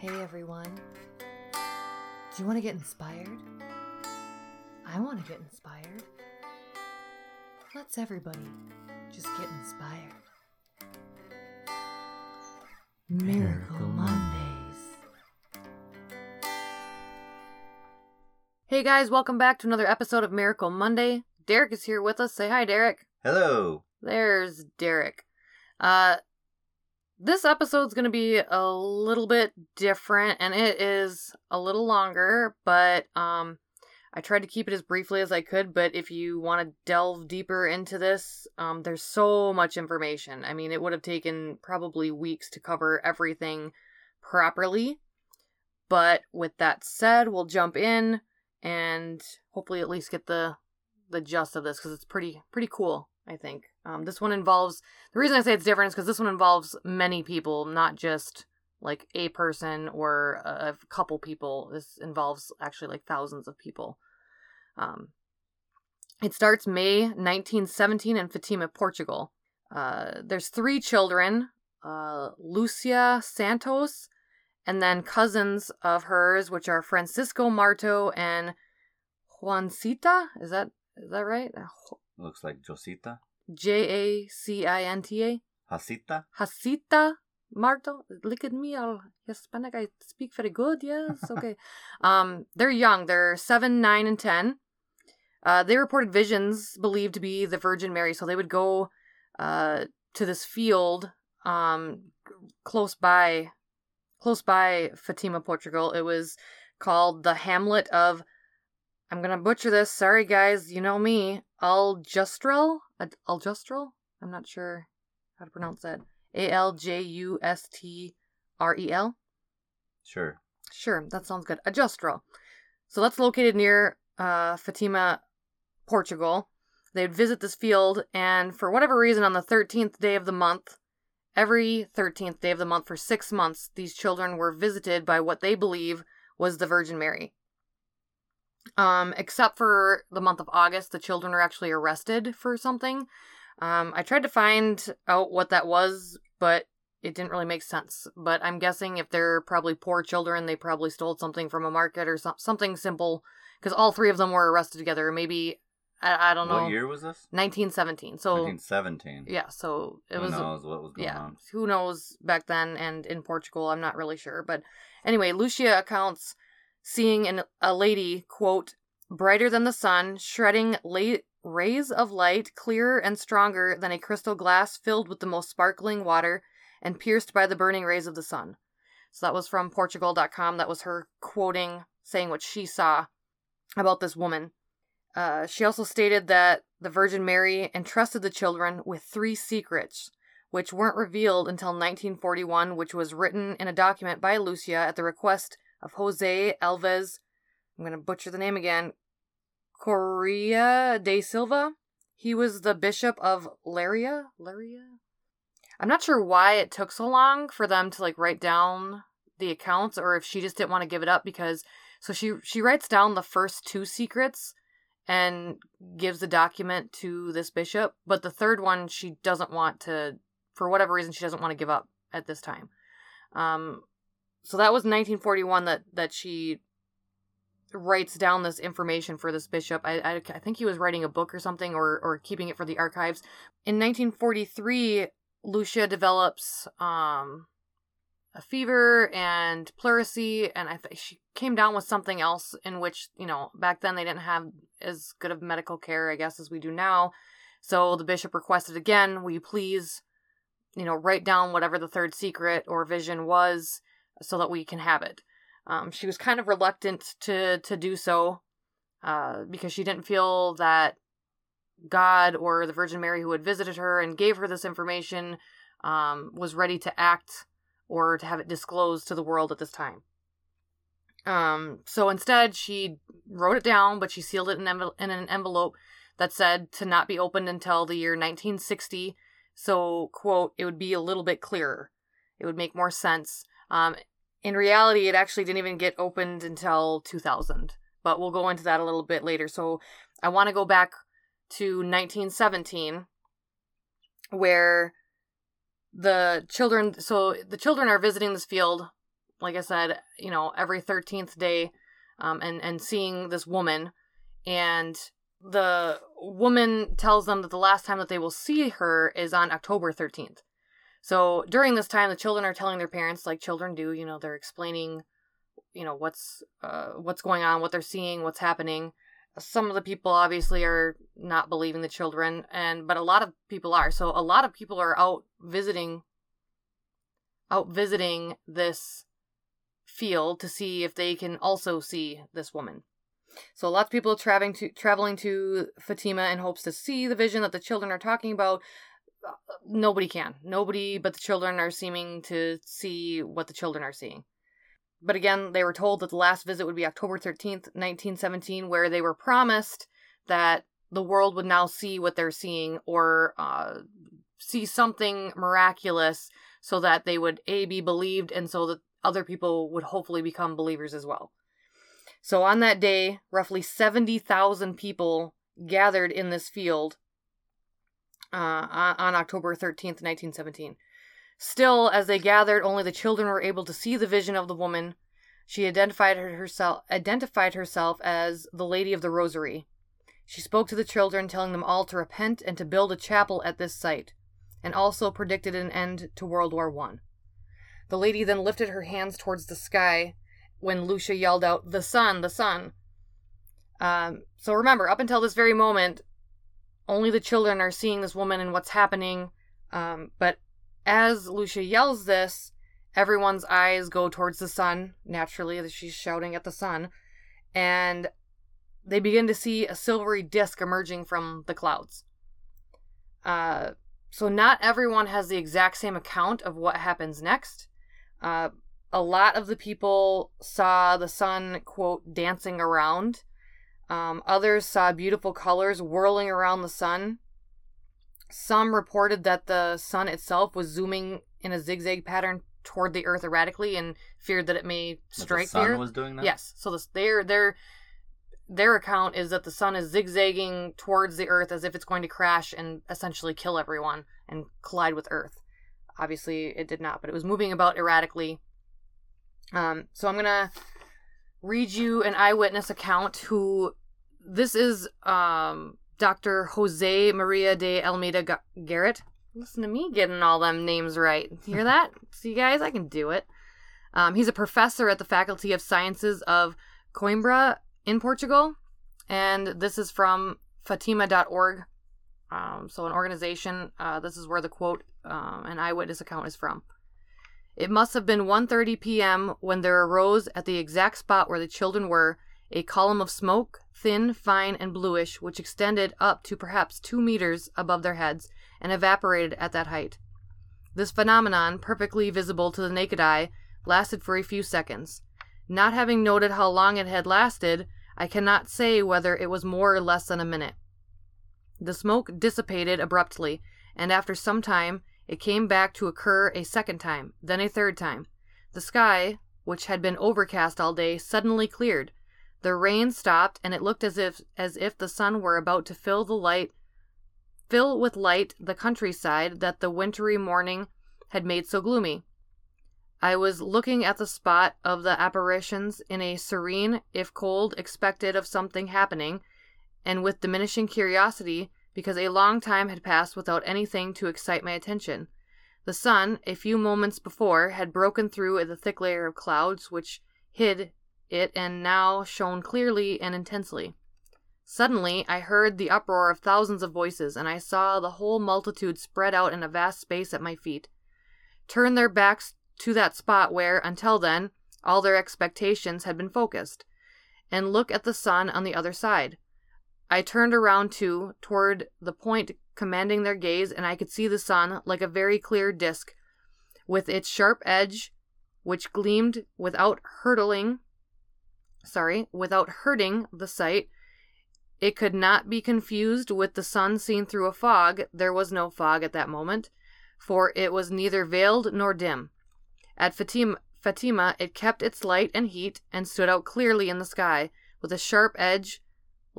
Hey everyone. Do you want to get inspired? I want to get inspired. Let's everybody just get inspired. Miracle Mondays. Hey guys, welcome back to another episode of Miracle Monday. Derek is here with us. Say hi, Derek. Hello. There's Derek. Uh this episode's going to be a little bit different and it is a little longer, but um I tried to keep it as briefly as I could, but if you want to delve deeper into this, um there's so much information. I mean, it would have taken probably weeks to cover everything properly. But with that said, we'll jump in and hopefully at least get the the gist of this because it's pretty pretty cool. I think um, this one involves the reason I say it's different is because this one involves many people, not just like a person or a, a couple people. This involves actually like thousands of people. Um, it starts May 1917 in Fatima, Portugal. Uh, there's three children uh, Lucia Santos, and then cousins of hers, which are Francisco Marto and Juancita. Is that is that right? Looks like Josita. J A C I N T A. Hasita. Hasita Marto. Look at me, all Hispanic. I speak very good. Yes, okay. um, they're young. They're seven, nine, and ten. Uh, they reported visions believed to be the Virgin Mary. So they would go uh, to this field um, close by, close by Fatima, Portugal. It was called the hamlet of. I'm gonna butcher this. Sorry, guys. You know me. Aljustrel. Aljustrel. I'm not sure how to pronounce that. A L J U S T R E L. Sure. Sure, that sounds good. Ajustrel. So that's located near uh, Fatima, Portugal. They'd visit this field, and for whatever reason, on the 13th day of the month, every 13th day of the month for six months, these children were visited by what they believe was the Virgin Mary. Um, except for the month of August, the children are actually arrested for something. Um, I tried to find out what that was, but it didn't really make sense. But I'm guessing if they're probably poor children, they probably stole something from a market or so- something simple. Because all three of them were arrested together. Maybe I, I don't know. What year was this? 1917. So 1917. yeah, so it Who was. knows what was going yeah, on? who knows back then and in Portugal, I'm not really sure. But anyway, Lucia accounts seeing an, a lady, quote, brighter than the sun, shredding la- rays of light, clearer and stronger than a crystal glass filled with the most sparkling water and pierced by the burning rays of the sun. So that was from Portugal.com. That was her quoting, saying what she saw about this woman. Uh, she also stated that the Virgin Mary entrusted the children with three secrets, which weren't revealed until 1941, which was written in a document by Lucia at the request of Jose Alves. I'm going to butcher the name again. Correa de Silva. He was the bishop of Laria. Laria? I'm not sure why it took so long for them to like write down the accounts or if she just didn't want to give it up because so she she writes down the first two secrets and gives the document to this bishop, but the third one she doesn't want to for whatever reason she doesn't want to give up at this time. Um so that was 1941 that that she writes down this information for this bishop. I, I, I think he was writing a book or something or, or keeping it for the archives. In 1943, Lucia develops um, a fever and pleurisy, and I she came down with something else in which, you know, back then they didn't have as good of medical care, I guess, as we do now. So the bishop requested again, will you please, you know, write down whatever the third secret or vision was so that we can have it. Um, she was kind of reluctant to to do so uh, because she didn't feel that God or the Virgin Mary who had visited her and gave her this information um, was ready to act or to have it disclosed to the world at this time. Um, so instead, she wrote it down, but she sealed it in, in an envelope that said to not be opened until the year 1960. So, quote, it would be a little bit clearer. It would make more sense. Um, in reality, it actually didn't even get opened until 2000, but we'll go into that a little bit later. So, I want to go back to 1917, where the children, so the children are visiting this field like I said, you know, every 13th day um, and, and seeing this woman. And the woman tells them that the last time that they will see her is on October 13th. So during this time, the children are telling their parents, like children do, you know, they're explaining, you know, what's uh, what's going on, what they're seeing, what's happening. Some of the people obviously are not believing the children, and but a lot of people are. So a lot of people are out visiting, out visiting this field to see if they can also see this woman. So lots of people traveling to traveling to Fatima in hopes to see the vision that the children are talking about. Nobody can. Nobody but the children are seeming to see what the children are seeing. But again, they were told that the last visit would be October 13th, 1917, where they were promised that the world would now see what they're seeing or uh, see something miraculous so that they would A, be believed, and so that other people would hopefully become believers as well. So on that day, roughly 70,000 people gathered in this field uh, on October 13th, 1917. Still, as they gathered, only the children were able to see the vision of the woman. She identified herself identified herself as the Lady of the Rosary. She spoke to the children, telling them all to repent and to build a chapel at this site, and also predicted an end to World War One. The lady then lifted her hands towards the sky when Lucia yelled out, "The sun, the sun!" Um, so remember, up until this very moment, only the children are seeing this woman and what's happening. Um, but as Lucia yells this, everyone's eyes go towards the sun, naturally, as she's shouting at the sun, and they begin to see a silvery disk emerging from the clouds. Uh, so, not everyone has the exact same account of what happens next. Uh, a lot of the people saw the sun, quote, dancing around. Um, others saw beautiful colors whirling around the sun. Some reported that the sun itself was zooming in a zigzag pattern toward the earth erratically and feared that it may strike the sun the earth. was doing that. Yes. So this, their their their account is that the sun is zigzagging towards the earth as if it's going to crash and essentially kill everyone and collide with earth. Obviously, it did not, but it was moving about erratically. Um, so I'm gonna read you an eyewitness account. Who this is? Um, Dr. Jose Maria de Almeida Ga- Garrett. Listen to me getting all them names right. Hear that? See, guys, I can do it. Um, he's a professor at the Faculty of Sciences of Coimbra in Portugal, and this is from Fatima.org. Um, so, an organization. Uh, this is where the quote, um, an eyewitness account, is from. It must have been 1:30 p.m. when there arose at the exact spot where the children were a column of smoke, thin, fine, and bluish, which extended up to perhaps two meters above their heads and evaporated at that height. This phenomenon, perfectly visible to the naked eye, lasted for a few seconds. Not having noted how long it had lasted, I cannot say whether it was more or less than a minute. The smoke dissipated abruptly, and after some time it came back to occur a second time, then a third time. The sky, which had been overcast all day, suddenly cleared. The rain stopped, and it looked as if as if the sun were about to fill the light fill with light the countryside that the wintry morning had made so gloomy. I was looking at the spot of the apparitions in a serene, if cold, expected of something happening, and with diminishing curiosity, because a long time had passed without anything to excite my attention. The sun, a few moments before, had broken through the thick layer of clouds which hid it and now shone clearly and intensely. Suddenly, I heard the uproar of thousands of voices, and I saw the whole multitude spread out in a vast space at my feet, turn their backs to that spot where, until then, all their expectations had been focused, and look at the sun on the other side. I turned around too, toward the point commanding their gaze, and I could see the sun like a very clear disk, with its sharp edge, which gleamed without hurtling, sorry, without hurting the sight. It could not be confused with the sun seen through a fog. There was no fog at that moment, for it was neither veiled nor dim. At Fatima, Fatima, it kept its light and heat and stood out clearly in the sky, with a sharp edge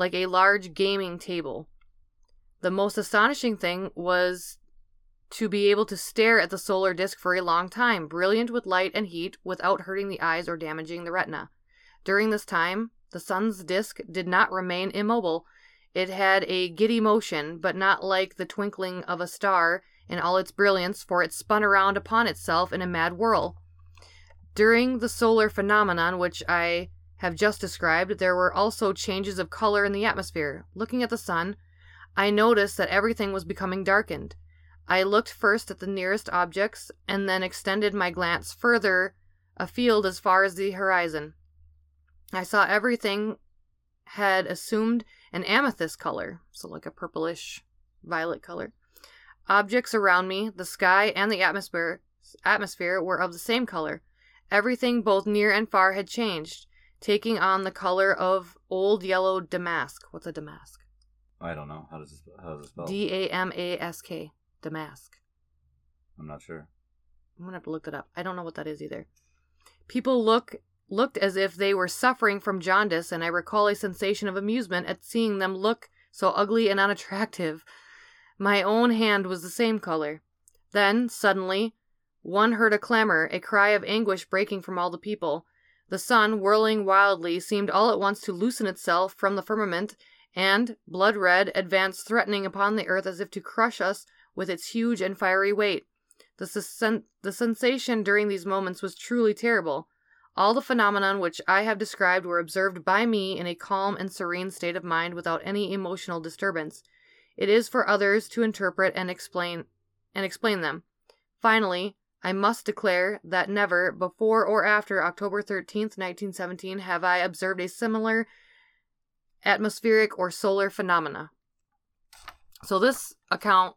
like a large gaming table. The most astonishing thing was to be able to stare at the solar disk for a long time, brilliant with light and heat, without hurting the eyes or damaging the retina. During this time, the sun's disk did not remain immobile. It had a giddy motion, but not like the twinkling of a star in all its brilliance, for it spun around upon itself in a mad whirl. During the solar phenomenon which I have just described, there were also changes of color in the atmosphere. Looking at the sun, I noticed that everything was becoming darkened. I looked first at the nearest objects and then extended my glance further afield as far as the horizon. I saw everything had assumed an amethyst color, so like a purplish violet color. Objects around me, the sky and the atmosphere atmosphere were of the same color. Everything both near and far had changed, taking on the color of old yellow damask. What's a damask? I don't know. How does this, how does it spell? D A M A S K. Damask. I'm not sure. I'm gonna have to look that up. I don't know what that is either. People look looked as if they were suffering from jaundice, and I recall a sensation of amusement at seeing them look so ugly and unattractive. My own hand was the same color. Then, suddenly, one heard a clamor, a cry of anguish breaking from all the people. The sun, whirling wildly, seemed all at once to loosen itself from the firmament, and, blood red, advanced threatening upon the earth as if to crush us with its huge and fiery weight. The, the sensation during these moments was truly terrible. All the phenomena which I have described were observed by me in a calm and serene state of mind without any emotional disturbance. It is for others to interpret and explain and explain them. Finally, I must declare that never, before or after October 13th, 1917, have I observed a similar atmospheric or solar phenomena. So this account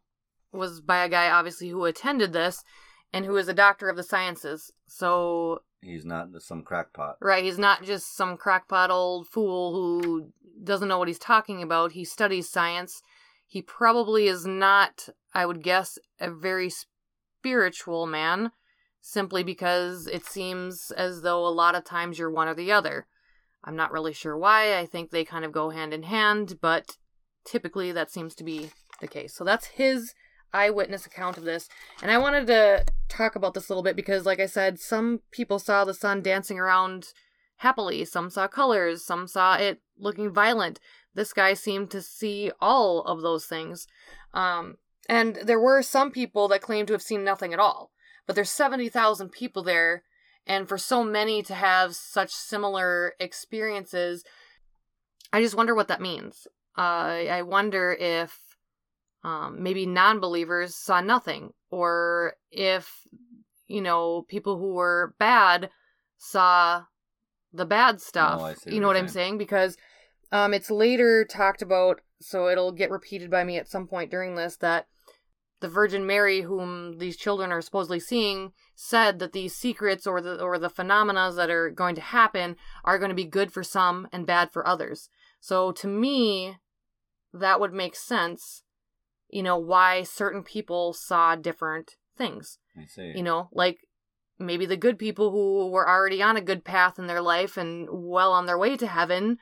was by a guy obviously who attended this and who is a doctor of the sciences. So He's not some crackpot. right, he's not just some crackpot old fool who doesn't know what he's talking about. He studies science. He probably is not, I would guess, a very spiritual man simply because it seems as though a lot of times you're one or the other. I'm not really sure why. I think they kind of go hand in hand, but typically that seems to be the case. So that's his eyewitness account of this. And I wanted to talk about this a little bit because, like I said, some people saw the sun dancing around happily, some saw colors, some saw it looking violent. This guy seemed to see all of those things. Um, and there were some people that claimed to have seen nothing at all. But there's 70,000 people there, and for so many to have such similar experiences, I just wonder what that means. Uh, I wonder if um, maybe non believers saw nothing, or if, you know, people who were bad saw the bad stuff. Oh, I see you know what I'm saying. saying? Because um, it's later talked about, so it'll get repeated by me at some point during this, that the Virgin Mary, whom these children are supposedly seeing, said that these secrets or the or the phenomena that are going to happen are going to be good for some and bad for others. So to me, that would make sense. You know why certain people saw different things. I see. You know, like maybe the good people who were already on a good path in their life and well on their way to heaven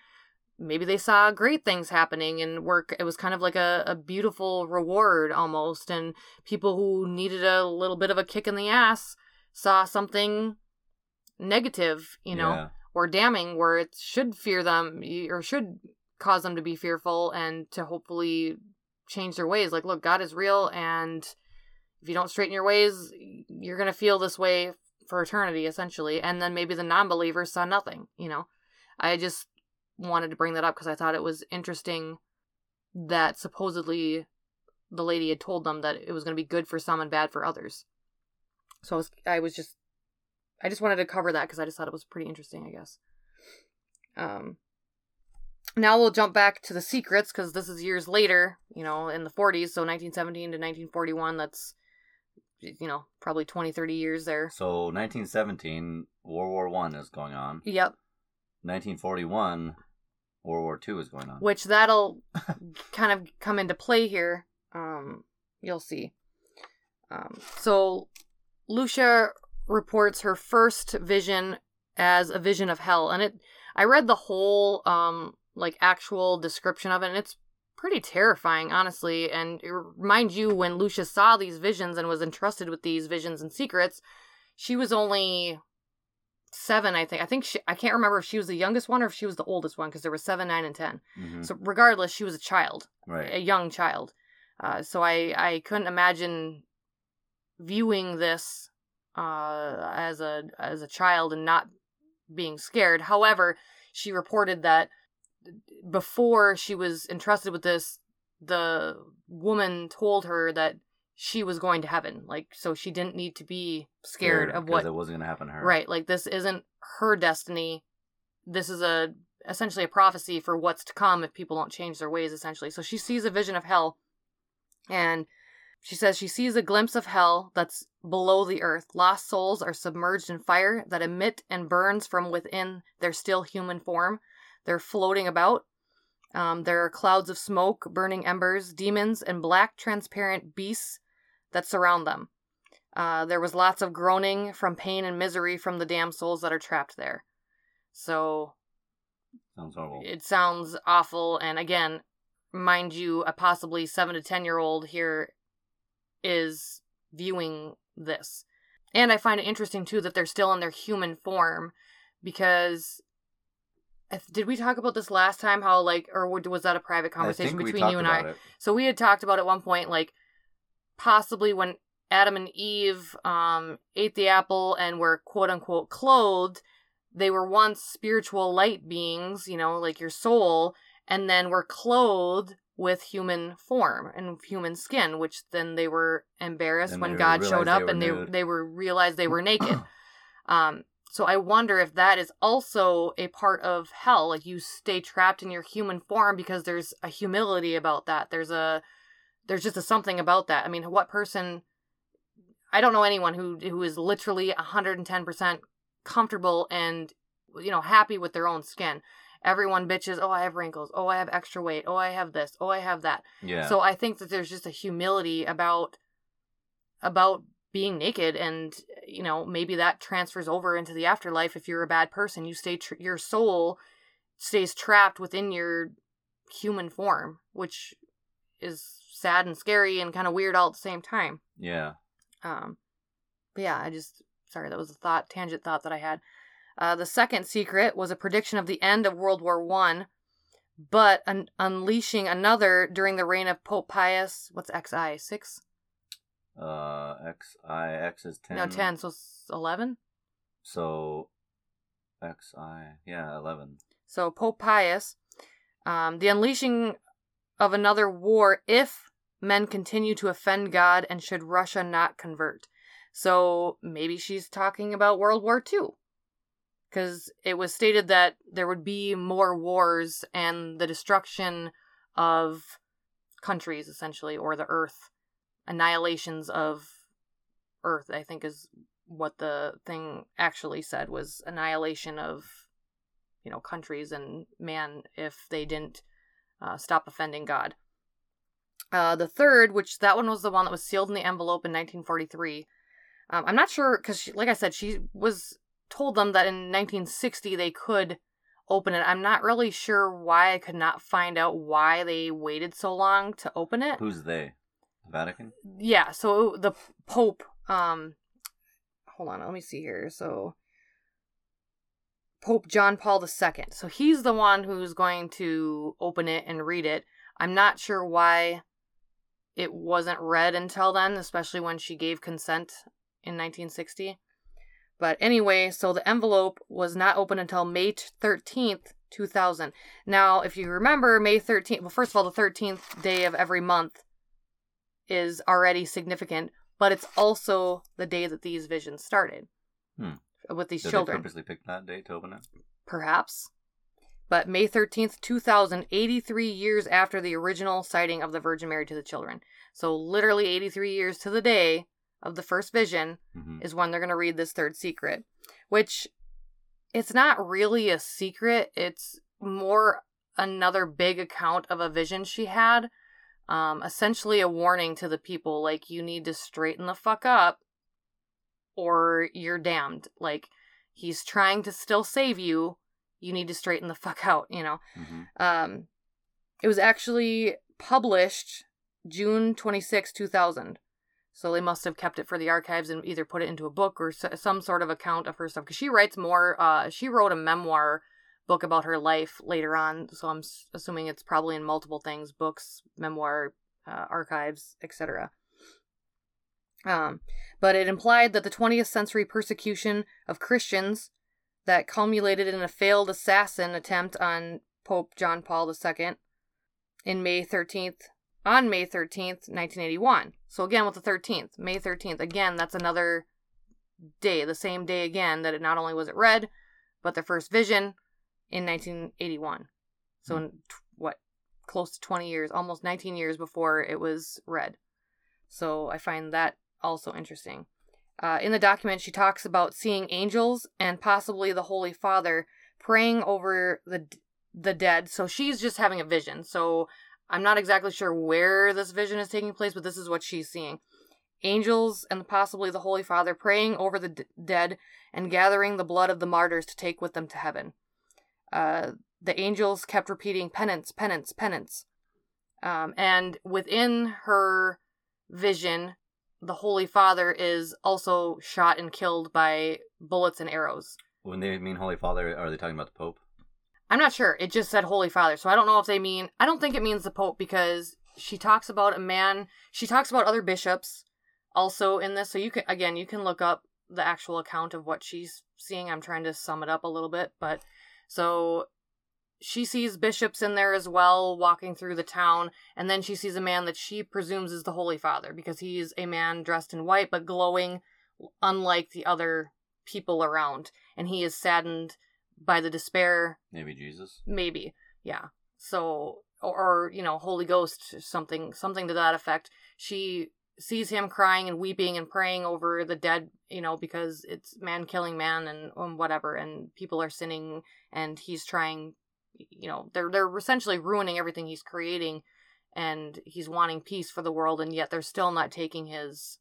maybe they saw great things happening and work it was kind of like a, a beautiful reward almost and people who needed a little bit of a kick in the ass saw something negative you know Yeah. or damning where it should fear them or should cause them to be fearful and to hopefully change their ways. Like look god is real and if you don't straighten your ways you're going to feel this way for eternity essentially. And then maybe the non-believers saw nothing you know? I just wanted to bring that up because i thought it was interesting that supposedly the lady had told them that it was going to be good for some and bad for others. So I was, I was just i just wanted to cover that because i just thought it was pretty interesting i guess. Um now we'll jump back to the secrets because this is years later you know in the 40s so 1917 to 1941 that's you know probably 20 30 years there. So 1917, World War One is going on. yep 1941, World War Two is going on. which that'll kind of come into play here um you'll see um so lucia reports her first vision as a vision of hell and it i read the whole um like actual description of it and it's pretty terrifying, honestly. And mind you, when Lucia saw these visions and was entrusted with these visions and secrets, she was only seven, I think. I think she, I can't remember if she was the youngest one or if she was the oldest one because there were seven, nine, and 10 Mhm. So regardless, she was a child, Right. a young child. Uh, so I I couldn't imagine viewing this uh, as a as a child and not being scared. However, she reported that before she was entrusted with this, the woman told her that she was going to heaven. Like so, she didn't need to be scared of what it wasn't gonna happen to her. Right, like this isn't her destiny. This is a essentially a prophecy for what's to come if people don't change their ways essentially. So she sees a vision of hell and she says she sees a glimpse of hell that's below the earth. Lost souls are submerged in fire that emit and burns from within their still human form. They're floating about. Um, there are clouds of smoke, burning embers, demons, and black transparent beasts that surround them. Uh, there was lots of groaning from pain and misery from the damn souls that are trapped there. So Sounds horrible. it sounds awful. And again, mind you, a possibly seven to ten year old here is viewing this. And I find it interesting too that they're still in their human form because. Did we talk about this last time? How like, or was that a private conversation between you and I? it. So we had talked about at one point, like possibly when Adam and Eve um, ate the apple and were quote unquote clothed, they were once spiritual light beings, you know, like your soul, and then were clothed with human form and human skin, which then they were embarrassed Then when God showed up were and they nude. they were realized they were naked. um, so I wonder if that is also a part of hell. Like you stay trapped in your human form because there's a humility about that. There's a there's just a something about that. I mean, what person I don't know anyone who who is literally 110% comfortable and you know happy with their own skin. Everyone bitches, "Oh, I have wrinkles. Oh, I have extra weight. Oh, I have this. Oh, I have that." Yeah. So I think that there's just a humility about about being naked and you know maybe that transfers over into the afterlife if you're a bad person you stay tr- your soul stays trapped within your human form which is sad and scary and kind of weird all at the same time yeah. um but yeah i just sorry that was a thought tangent thought that i had uh, the second secret was a prediction of the end of world war one but un- unleashing another during the reign of pope pius what's xi six Uh, X I X is ten. no 10 so 11 So, X I yeah eleven. so pope pius um, the unleashing of another war if men continue to offend god and should russia not convert. So maybe she's talking about world war ii because it was stated that there would be more wars and the destruction of countries essentially or the earth. Annihilations of earth i think is what the thing actually said was annihilation of you know countries and man if they didn't uh, stop offending god uh, the third which that one was the one that was sealed in the envelope in 1943 um, i'm not sure because like i said she was told them that in 1960 they could open it. I'm not really sure why i could not find out why they waited so long to open it. Who's they? The Vatican. yeah so the pope um hold on let me see here. So pope john paul ii so he's the one who's going to open it and read it i'm not sure why it wasn't read until then especially when she gave consent in 1960 but anyway so the envelope was not open until may 13th 2000 now if you remember may 13th well first of all the 13th day of every month is already significant, but it's also the day that these visions started Hmm. with these Did children. they purposely pick that date to open it? Perhaps. But May 13th, 2000, 83 years after the original sighting of the Virgin Mary to the children. So, literally 83 years to the day of the first vision hmm is when they're going to read this third secret, which it's not really a secret. It's more another big account of a vision she had. Um, essentially, a warning to the people like, you need to straighten the fuck up or you're damned. Like, he's trying to still save you. You need to straighten the fuck out, you know? hmm Um, it was actually published June 26, 2000. So they must have kept it for the archives and either put it into a book or s- some sort of account of her stuff. Because she writes more. Uh, she wrote a memoir book about her life later on. So I'm s- assuming it's probably in multiple things: books, memoir, uh, archives, etc. Um, but it implied that the 20th century persecution of Christians that culminated in a failed assassin attempt on Pope John Paul II in May 13th, on May 13th, 1981. So again with the 13th, May 13th. Again, that's another day, the same day again that it not only was it read, but the first vision in 1981. So hmm. in t- what close to 20 years, almost 19 years before it was read. So I find that also interesting. Uh, in the document, she talks about seeing angels and possibly the Holy Father praying over the the dead. So she's just having a vision. So I'm not exactly sure where this vision is taking place, but this is what she's seeing. Angels and possibly the Holy Father praying over the d- dead and gathering the blood of the martyrs to take with them to heaven. Uh, the angels kept repeating penance, penance, penance. Um, and within her vision, the Holy Father is also shot and killed by bullets and arrows. When they mean Holy Father, are they talking about the Pope? I'm not sure. It just said Holy Father. So I don't know if they mean. I don't think it means the Pope because she talks about a man. She talks about other bishops also in this. So you can, again, you can look up the actual account of what she's seeing. I'm trying to sum it up a little bit. But so she sees bishops in there as well walking through the town. And then she sees a man that she presumes is the Holy Father because he's a man dressed in white but glowing, unlike the other people around. And he is saddened by the despair Maybe Jesus. maybe yeah so or, or you know holy ghost something something to that effect she sees him crying and weeping and praying over the dead you know because it's man killing man and um, whatever and people are sinning and he's trying you know they're they're essentially ruining everything he's creating and he's wanting peace for the world and yet they're still not taking his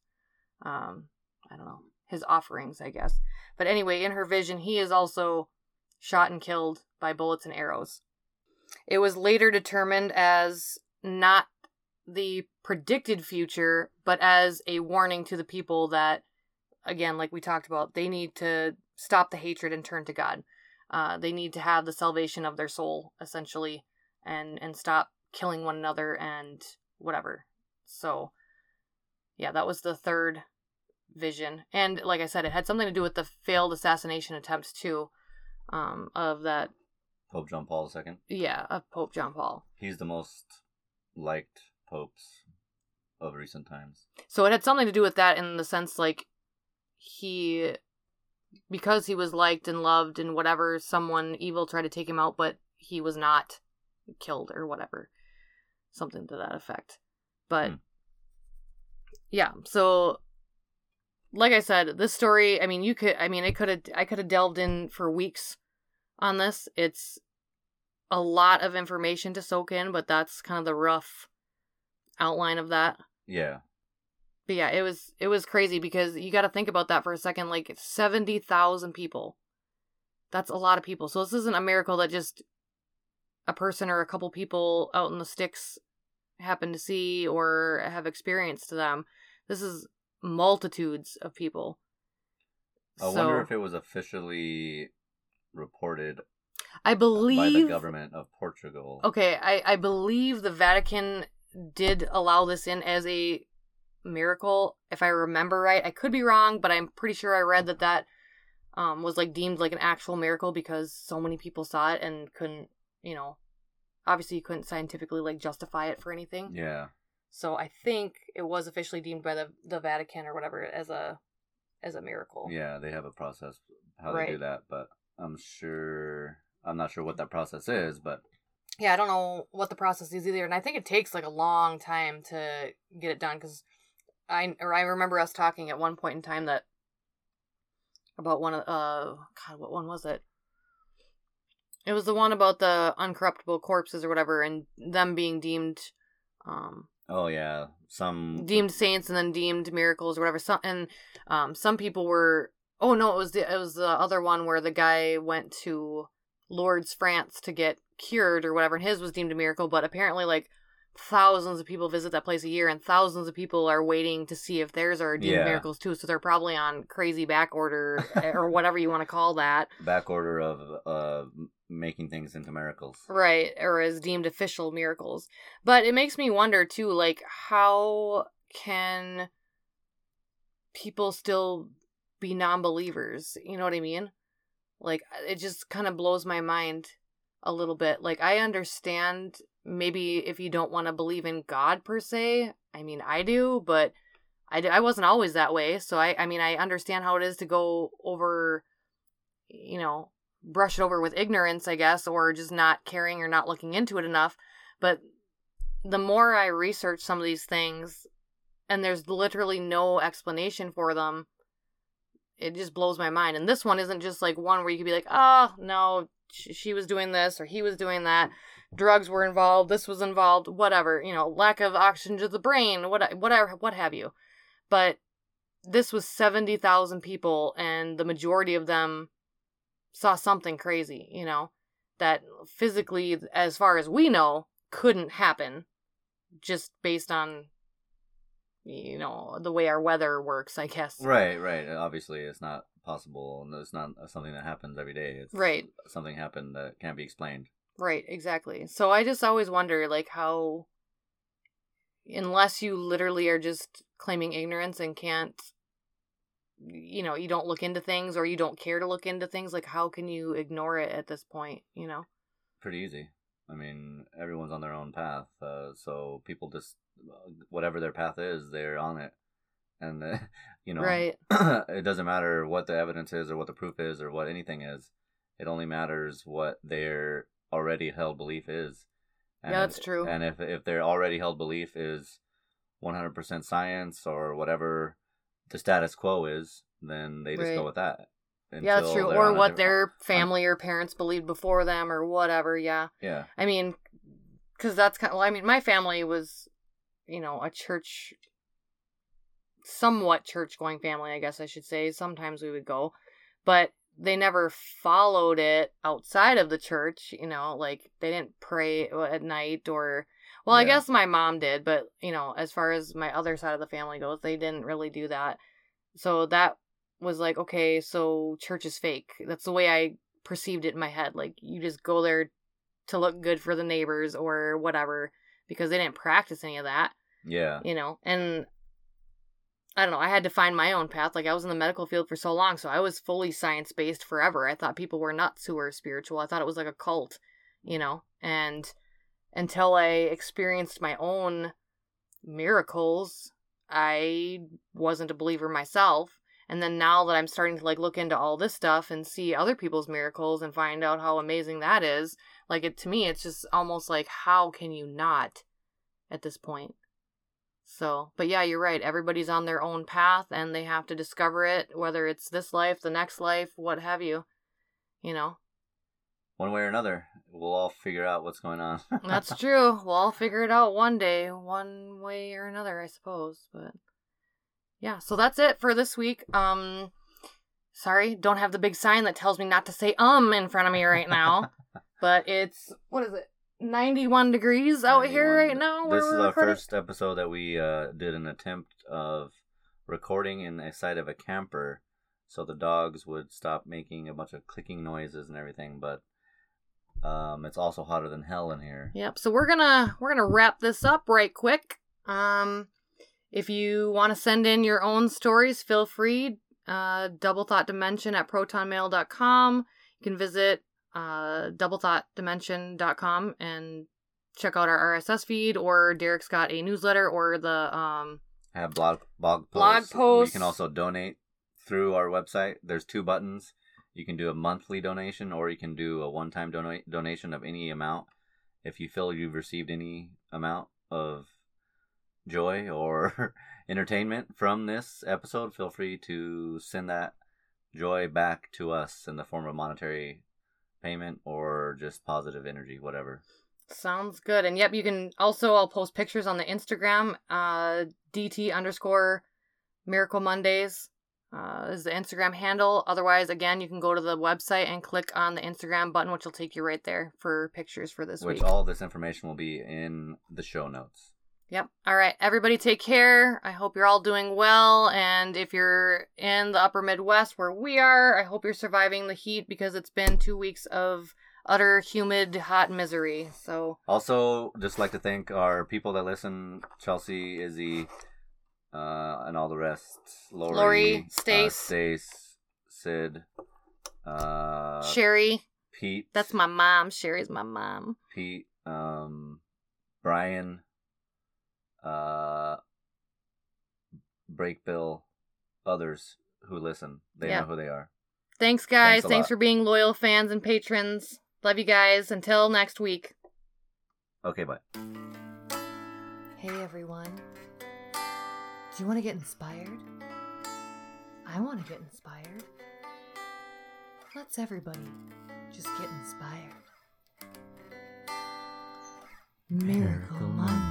um i don't know his offerings i guess but anyway in her vision he is also shot and killed by bullets and arrows. It was later determined as not the predicted future, but as a warning to the people that, again, like we talked about, they need to stop the hatred and turn to God. Uh, they need to have the salvation of their soul, essentially, and and stop killing one another and whatever. So, yeah, that was the third vision, and like I said, it had something to do with the failed assassination attempts too um, of that, Pope John Paul II. yeah, of Pope John Paul. He's the most liked popes of recent times. So it had something to do with that in the sense like he, because he was liked and loved and whatever, someone evil tried to take him out, but he was not killed or whatever, something to that effect. But Hmm. yeah, so like I said, this story, I mean, you could, I mean, it could have, I could have delved in for weeks on this. It's a lot of information to soak in, but that's kind of the rough outline of that. Yeah. But yeah, it was it was crazy because you got to think about that for a second. Like seventy thousand people, that's a lot of people. So this isn't a miracle that just a person or a couple people out in the sticks happen to see or have experienced to them. This is multitudes of people. I wonder if it was officially reported I believe by the government of Portugal. Okay, I, I believe the Vatican did allow this in as a miracle, if I remember right. I could be wrong, but I'm pretty sure I read that that um, was like deemed like an actual miracle because so many people saw it and couldn't, you know, obviously you couldn't scientifically like justify it for anything. Yeah. So I think it was officially deemed by the the Vatican or whatever as a as a miracle. Yeah, they have a process how they do that, but I'm sure I'm not sure what that process is, but yeah, I don't know what the process is either, and I think it takes like a long time to get it done because I or I remember us talking at one point in time that about one of uh God, what one was it? It was the one about the uncorruptible corpses or whatever, and them being deemed um oh yeah, some deemed saints and then deemed miracles or whatever. Some and um some people were oh no, it was the it was the other one where the guy went to Lourdes, France to get cured or whatever, and his was deemed a miracle, but apparently like thousands of people visit that place a year, and thousands of people are waiting to see if theirs are deemed Yeah. miracles too. So they're probably on crazy back order or whatever you want to call that, Back order of uh making things into miracles. right? Or as deemed official miracles. But it makes me wonder too, like how can people still be non-believers? You know what I mean? Like it just kind of blows my mind a little bit. Like I understand maybe if you don't want to believe in God per se. I mean, I do, but I, I wasn't always that way. So I I mean, I understand how it is to go over you know, brush it over with ignorance, I guess, or just not caring or not looking into it enough. But the more I research some of these things and there's literally no explanation for them, it just blows my mind. And this one isn't just like one where you could be like, oh, no, she was doing this or he was doing that. Drugs were involved, this was involved, whatever, you know, lack of oxygen to the brain, what, whatever, what have you. But this was 70,000 people, and the majority of them saw something crazy, you know, that physically, as far as we know, couldn't happen just based on, you know, the way our weather works, I guess. Right, right. Obviously, it's not possible, and it's not something that happens every day. It's Right. Something happened that can't be explained. Right, exactly. So I just always wonder, like, how, unless you literally are just claiming ignorance and can't, you know, you don't look into things or you don't care to look into things, like, how can you ignore it at this point, you know? Pretty easy. I mean, everyone's on their own path, uh, so people just whatever their path is, they're on it, and uh, you know, Right. it doesn't matter what the evidence is or what the proof is or what anything is. It only matters what their already held belief is. Yeah, that's if- true. And if if their already held belief is 100% science or whatever the status quo is, then they just Right. go with that. yeah, that's true. Or what different- their family or parents believed before them or whatever, yeah. Yeah. I mean, because that's kind of, well, I mean, my family was, you know, a church, somewhat church going family, I guess I should say. Sometimes we would go, but they never followed it outside of the church, you know, like they didn't pray uh, at night or, well, I guess my mom did, but, you know, as far as my other side of the family goes, they didn't really do that. So that was like, okay, so church is fake. That's the way I perceived it in my head. Like, you just go there to look good for the neighbors or whatever because they didn't practice any of that, Yeah. you know. And I don't know, I had to find my own path. Like I was in the medical field for so long, so I was fully science based forever. I thought people were nuts who were spiritual. I thought it was like a cult, you know. And until I experienced my own miracles, I wasn't a believer myself. And then now that I'm starting to like look into all this stuff and see other people's miracles and find out how amazing that is, like it to me it's just almost like how can you not at this point? So, but yeah, you're right. Everybody's on their own path and they have to discover it whether it's this life, the next life, what have you. You know. One way or another, we'll all figure out what's going on. That's true. We'll all figure it out one day, one way or another, I suppose. But yeah, so that's it for this week. Um, sorry, don't have the big sign that tells me not to say um in front of me right now. but it's what is it? Ninety-one degrees out here right now. This is our first episode that we uh, did an attempt of recording in the side of a camper, so the dogs would stop making a bunch of clicking noises and everything. But um, it's also hotter than hell in here. Yep. So we're gonna we're gonna wrap this up right quick. Um, if you want to send in your own stories, feel free. Uh, Double Thought Dimension at protonmail.com. You can visit uh, doublethoughtdimension.com and check out our RSS feed, or Derek's got a newsletter, or the um. I Have blog blog posts. Blog posts. You can also donate through our website. There's two buttons. You can do a monthly donation, or you can do a one-time donate donation of any amount. If you feel you've received any amount of joy or entertainment from this episode, feel free to send that joy back to us in the form of monetary payment or just positive energy, whatever. Sounds good. And yep, you can also I'll post pictures on the Instagram, uh DT underscore Miracle Mondays. uh, is the Instagram handle. Otherwise, again, you can go to the website and click on the Instagram button, which will take you right there for pictures for this Which week. all this information will be in the show notes. Yep. All right. Everybody take care. I hope you're all doing well. And if you're in the upper Midwest where we are, I hope you're surviving the heat because it's been two weeks of utter humid, hot misery. So, Also, just like to thank our people that listen Chelsea, Izzy, uh, and all the rest. Lori, Lori, uh, Stace. Stace, Sid, uh, Sherry, Pete. that's my mom. Sherry's my mom. Pete, um, Brian, uh, Break Bill, others who listen. They Yeah. know who they are. Thanks, guys. Thanks Thanks for being loyal fans and patrons. Love you guys. Until next week. Okay, bye. Hey, everyone. Do you want to get inspired? I want to get inspired. Let's everybody just get inspired. Miracle Monday.